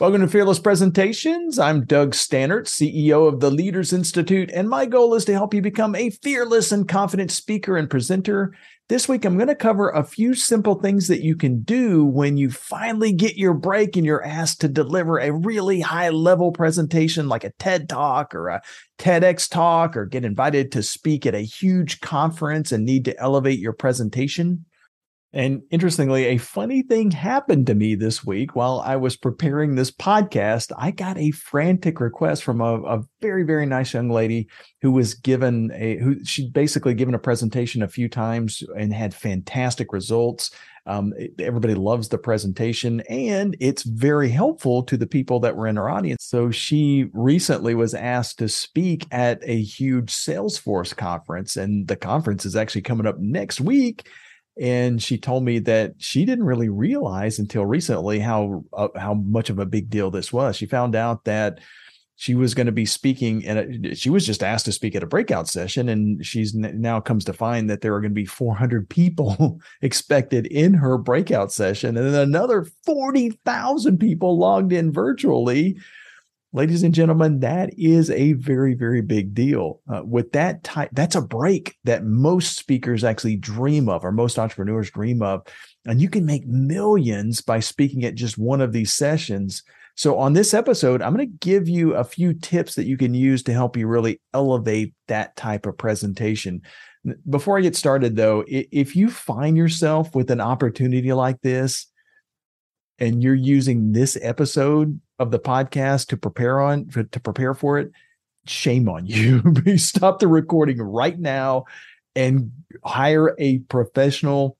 Welcome to Fearless Presentations. I'm Doug Staneart, CEO of the Leaders Institute, and my goal is to help you become a fearless and confident speaker and presenter. This week, I'm going to cover a few simple things that you can do when you finally get your break and you're asked to deliver a really high level presentation like a TED Talk or a TEDx Talk or get invited to speak at a huge conference and need to elevate your presentation. And interestingly, a funny thing happened to me this week while I was preparing this podcast. I got a frantic request from a, a, very, very nice young lady who was given a who she'd basically given a presentation a few times and had fantastic results. Um, everybody loves the presentation and it's very helpful to the people that were in her audience. So she recently was asked to speak at a huge Salesforce conference, and the conference is actually coming up next week and she told me that she didn't really realize until recently how uh, how much of a big deal this was. She found out that she was going to be speaking and she was just asked to speak at a breakout session and she's now comes to find that there are going to be 400 people expected in her breakout session and then another 40,000 people logged in virtually ladies and gentlemen, that is a very, very big deal. Uh, with that type, that's a break that most speakers actually dream of, or most entrepreneurs dream of. And you can make millions by speaking at just one of these sessions. So, on this episode, I'm going to give you a few tips that you can use to help you really elevate that type of presentation. Before I get started, though, if you find yourself with an opportunity like this, and you're using this episode of the podcast to prepare on to prepare for it, shame on you. Stop the recording right now and hire a professional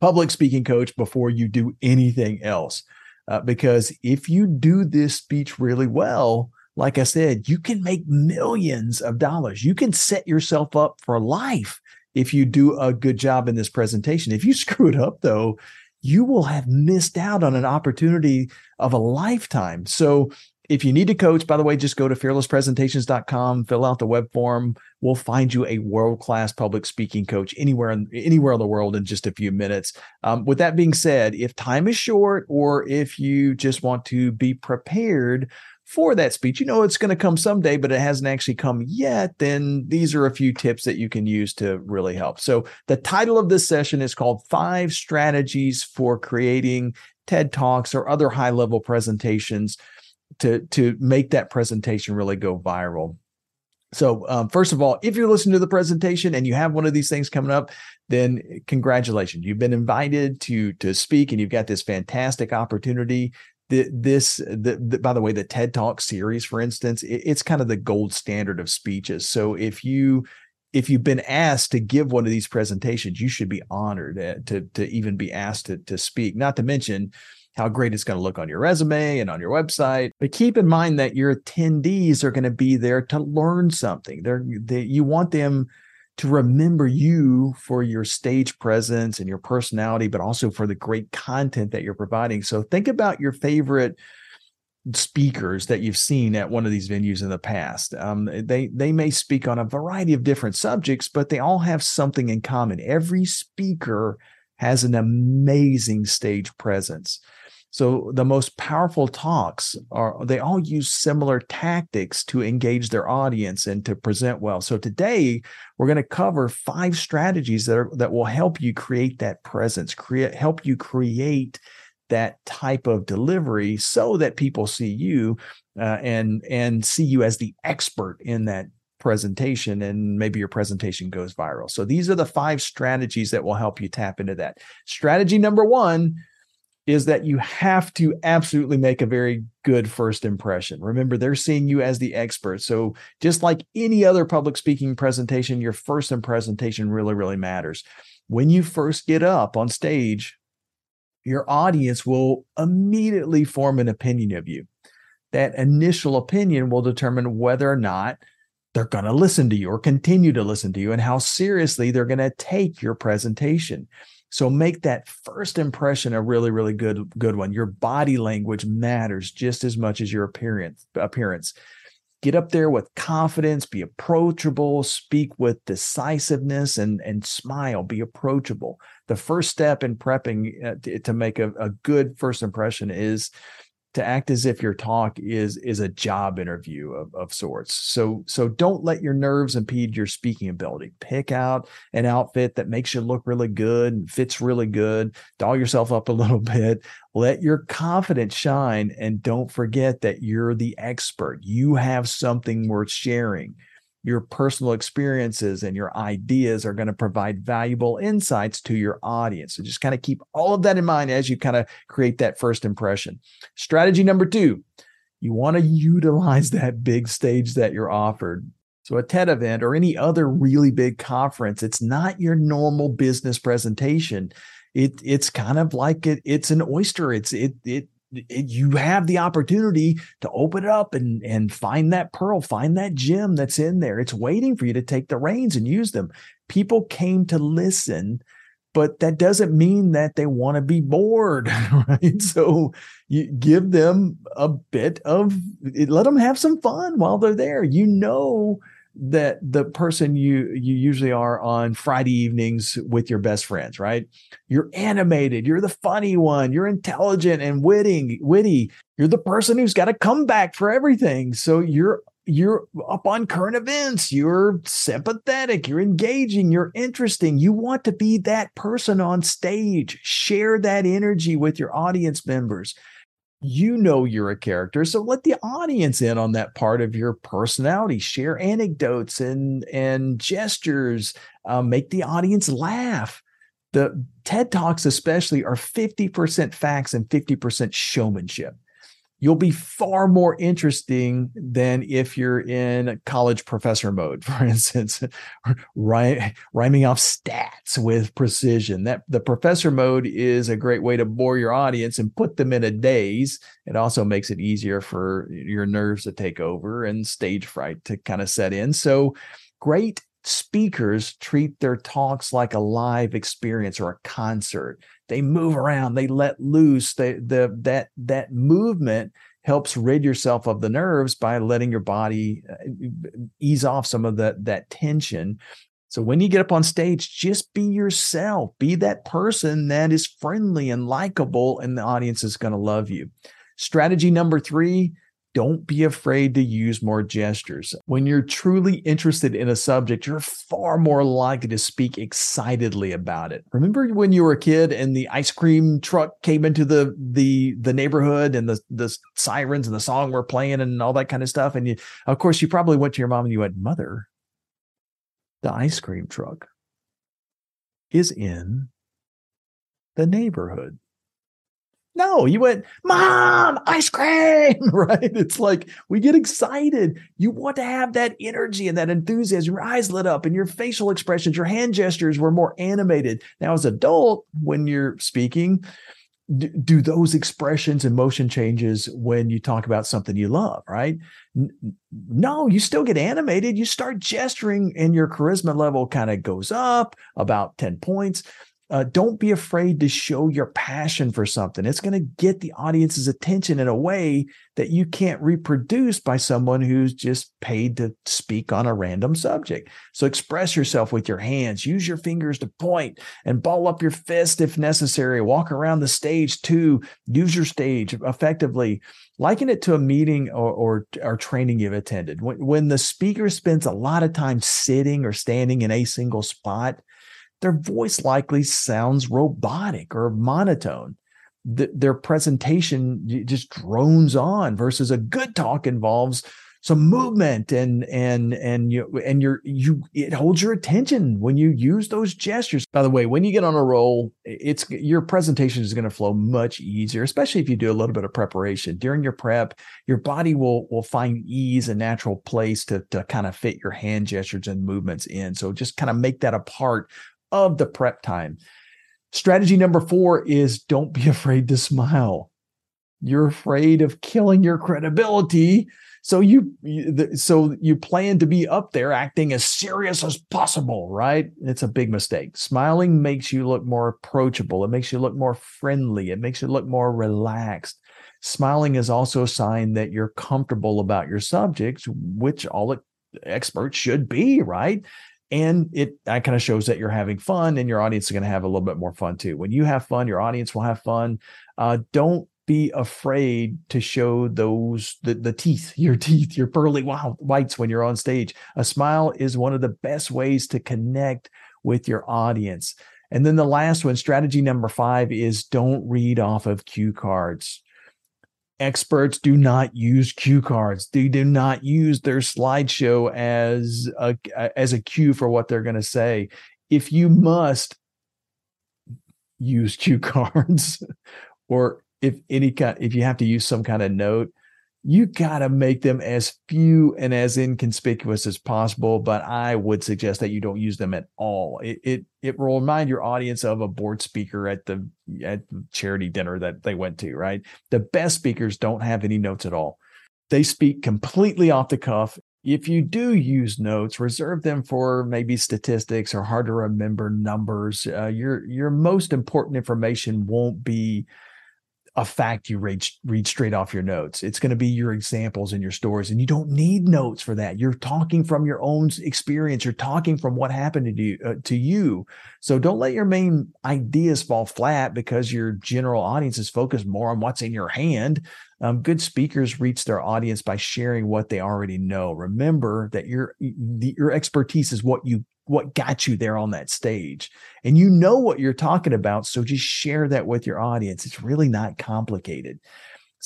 public speaking coach before you do anything else. Uh, because if you do this speech really well, like I said, you can make millions of dollars. You can set yourself up for life if you do a good job in this presentation. If you screw it up, though, you will have missed out on an opportunity of a lifetime. So if you need a coach, by the way, just go to fearlesspresentations.com, fill out the web form. We'll find you a world-class public speaking coach anywhere in, anywhere in the world in just a few minutes. Um, with that being said, if time is short or if you just want to be prepared for that speech, you know it's going to come someday, but it hasn't actually come yet, then these are a few tips that you can use to really help. So, the title of this session is called Five Strategies for Creating TED Talks or other high level presentations to, to make that presentation really go viral. So, um, first of all, if you're listening to the presentation and you have one of these things coming up, then congratulations. You've been invited to to speak, and you've got this fantastic opportunity the, this the, the, by the way the ted talk series for instance it, it's kind of the gold standard of speeches. So if you if you've been asked to give one of these presentations you should be honored uh, to to even be asked to, to speak. Not to mention how great it's going to look on your resume and on your website. But keep in mind that your attendees are going to be there to learn something. They're they, you want them to remember you for your stage presence and your personality, but also for the great content that you're providing. So think about your favorite speakers that you've seen at one of these venues in the past. Um, they they may speak on a variety of different subjects, but they all have something in common. Every speaker has an amazing stage presence. So the most powerful talks are they all use similar tactics to engage their audience and to present well. So today we're going to cover five strategies that are that will help you create that presence, create help you create that type of delivery so that people see you uh, and and see you as the expert in that presentation and maybe your presentation goes viral. So these are the five strategies that will help you tap into that. Strategy number 1 is that you have to absolutely make a very good first impression. Remember, they're seeing you as the expert. So, just like any other public speaking presentation, your first presentation really, really matters. when you first get up on stage, your audience will immediately form an opinion of you. That initial opinion will determine whether or not they're going to listen to you or continue to listen to you and how seriously they're going to take your presentation. So make that first impression a really, really good, good one. Your body language matters just as much as your appearance. Appearance. Get up there with confidence, be approachable, speak with decisiveness, and and smile. Be approachable. The first step in prepping uh, to, make a, a good first impression is to act as if your talk is is a job interview of, of sorts. So so don't let your nerves impede your speaking ability. Pick out an outfit that makes you look really good and fits really good. Doll yourself up a little bit. Let your confidence shine and don't forget that you're the expert. You have something worth sharing your personal experiences and your ideas are going to provide valuable insights to your audience. So just kind of keep all of that in mind as you kind of create that first impression. Strategy number two, you want to utilize that big stage that you're offered. So, a TED event or any other really big conference, it's not your normal business presentation. It, it's kind of like it, it's an oyster. It's it it you have the opportunity to open it up and and find that pearl find that gem that's in there. It's waiting for you to take the reins and use them. People came to listen but that doesn't mean that they want to be bored right? So you give them a bit of let them have some fun while they're there. You know that the person you you usually are on Friday evenings with your best friends, right? You're animated, you're the funny one, you're intelligent and witty, witty. You're the person who's got to come back for everything. So you're you're up on current events, you're sympathetic, you're engaging, you're interesting. You want to be that person on stage. Share that energy with your audience members you know you're a character so let the audience in on that part of your personality. Share anecdotes and and gestures um, make the audience laugh. The ted talks especially are 50% facts and 50% showmanship you'll be far more interesting than if you're in college professor mode, for instance, rhyming off stats with precision. That the professor mode is a great way to bore your audience and put them in a daze. It also makes it easier for your nerves to take over and stage fright to kind of set in. So great speakers treat their talks like a live experience or a concert. They move around, they let loose. They, the that that movement helps rid yourself of the nerves by letting your body uh, ease off some of that that tension. So when you get up on stage, just be yourself. Be that person that is friendly and likable, and the audience is going to love you. Strategy number three don't be afraid to use more gestures. When you're truly interested in a subject, you're far more likely to speak excitedly about it. Remember when you were a kid and the ice cream truck came into the the the neighborhood and the the sirens and the song were playing and all that kind of stuff and you of course you probably went to your mom and you went, "Mother, the ice cream truck is in the neighborhood." No, you went, Mom, ice cream, right? It's like we get excited. You want to have that energy and that enthusiasm. Your eyes lit up and your facial expressions, your hand gestures were more animated. Now, as adult, when you're speaking, do those expressions and motion changes when you talk about something you love, right? No, you still get animated. You start gesturing and your charisma level kind of goes up about 10 points uh, don't be afraid to show your passion for something. It's going to get the audience's attention in a way that you can't reproduce by someone who's just paid to speak on a random subject. So express yourself with your hands, use your fingers to point and ball up your fist if necessary. Walk around the stage too. Use your stage effectively. Liken it to a meeting or, or, or training you've attended. When, when the speaker spends a lot of time sitting or standing in a single spot, their voice likely sounds robotic or monotone. The, their presentation just drones on versus a good talk involves some movement and and and you and you're you it holds your attention when you use those gestures. By the way when you get on a roll it's your presentation is going to flow much easier especially if you do a little bit of preparation. During your prep your body will will find ease and natural place to to kind of fit your hand gestures and movements in. So just kind of make that a part of the prep time. Strategy number four is don't be afraid to smile. You're afraid of killing your credibility. So you, so you plan to be up there acting as serious as possible, right? It's a big mistake. Smiling makes you look more approachable. It makes you look more friendly. It makes you look more relaxed. Smiling is also a sign that you're comfortable about your subjects, which all experts should be, right? And it that kind of shows that you're having fun and your audience is going to have a little bit more fun too. When you have fun your audience will have fun. Uh, don't be afraid to show those the, the teeth your teeth your pearly wow, whites when you're on stage. A smile is one of the best ways to connect with your audience. And then the last one strategy number five is don't read off of cue cards experts do not use cue cards. They do not use their slideshow as a as a cue for what they're going to say. If you must use cue cards or if any kind if you have to use some kind of note you got to make them as few and as inconspicuous as possible but i would suggest that you don't use them at all. It it, it will remind your audience of a board speaker at the at charity dinner that they went to right? The best speakers don't have any notes at all. They speak completely off the cuff. If you do use notes reserve them for maybe statistics or hard to remember numbers. Uh, your your most important information won't be a fact you read, read straight off your notes. It's going to be your examples and your stories, and you don't need notes for that. You're talking from your own experience. You're talking from what happened to you. Uh, to you. So don't let your main ideas fall flat because your general audience is focused more on what's in your hand. Um, good speakers reach their audience by sharing what they already know. Remember that your the, your expertise is what you what got you there on that stage. And you know what you're talking about so just share that with your audience. It's really not complicated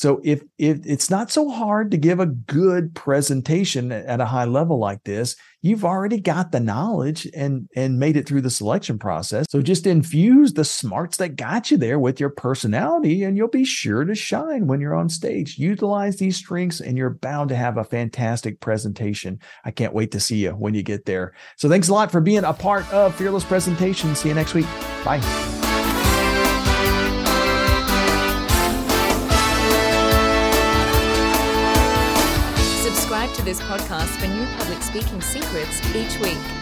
so if if it's not so hard to give a good presentation at a high level like this, you've already got the knowledge and and made it through the selection process. So just infuse the smarts that got you there with your personality and you'll be sure to shine when you're on stage. Utilize these strengths and you're bound to have a fantastic presentation. I can't wait to see you when you get there. So thanks a lot for being a part of Fearless Presentation. See you next week. Bye. This podcast for new public speaking secrets each week.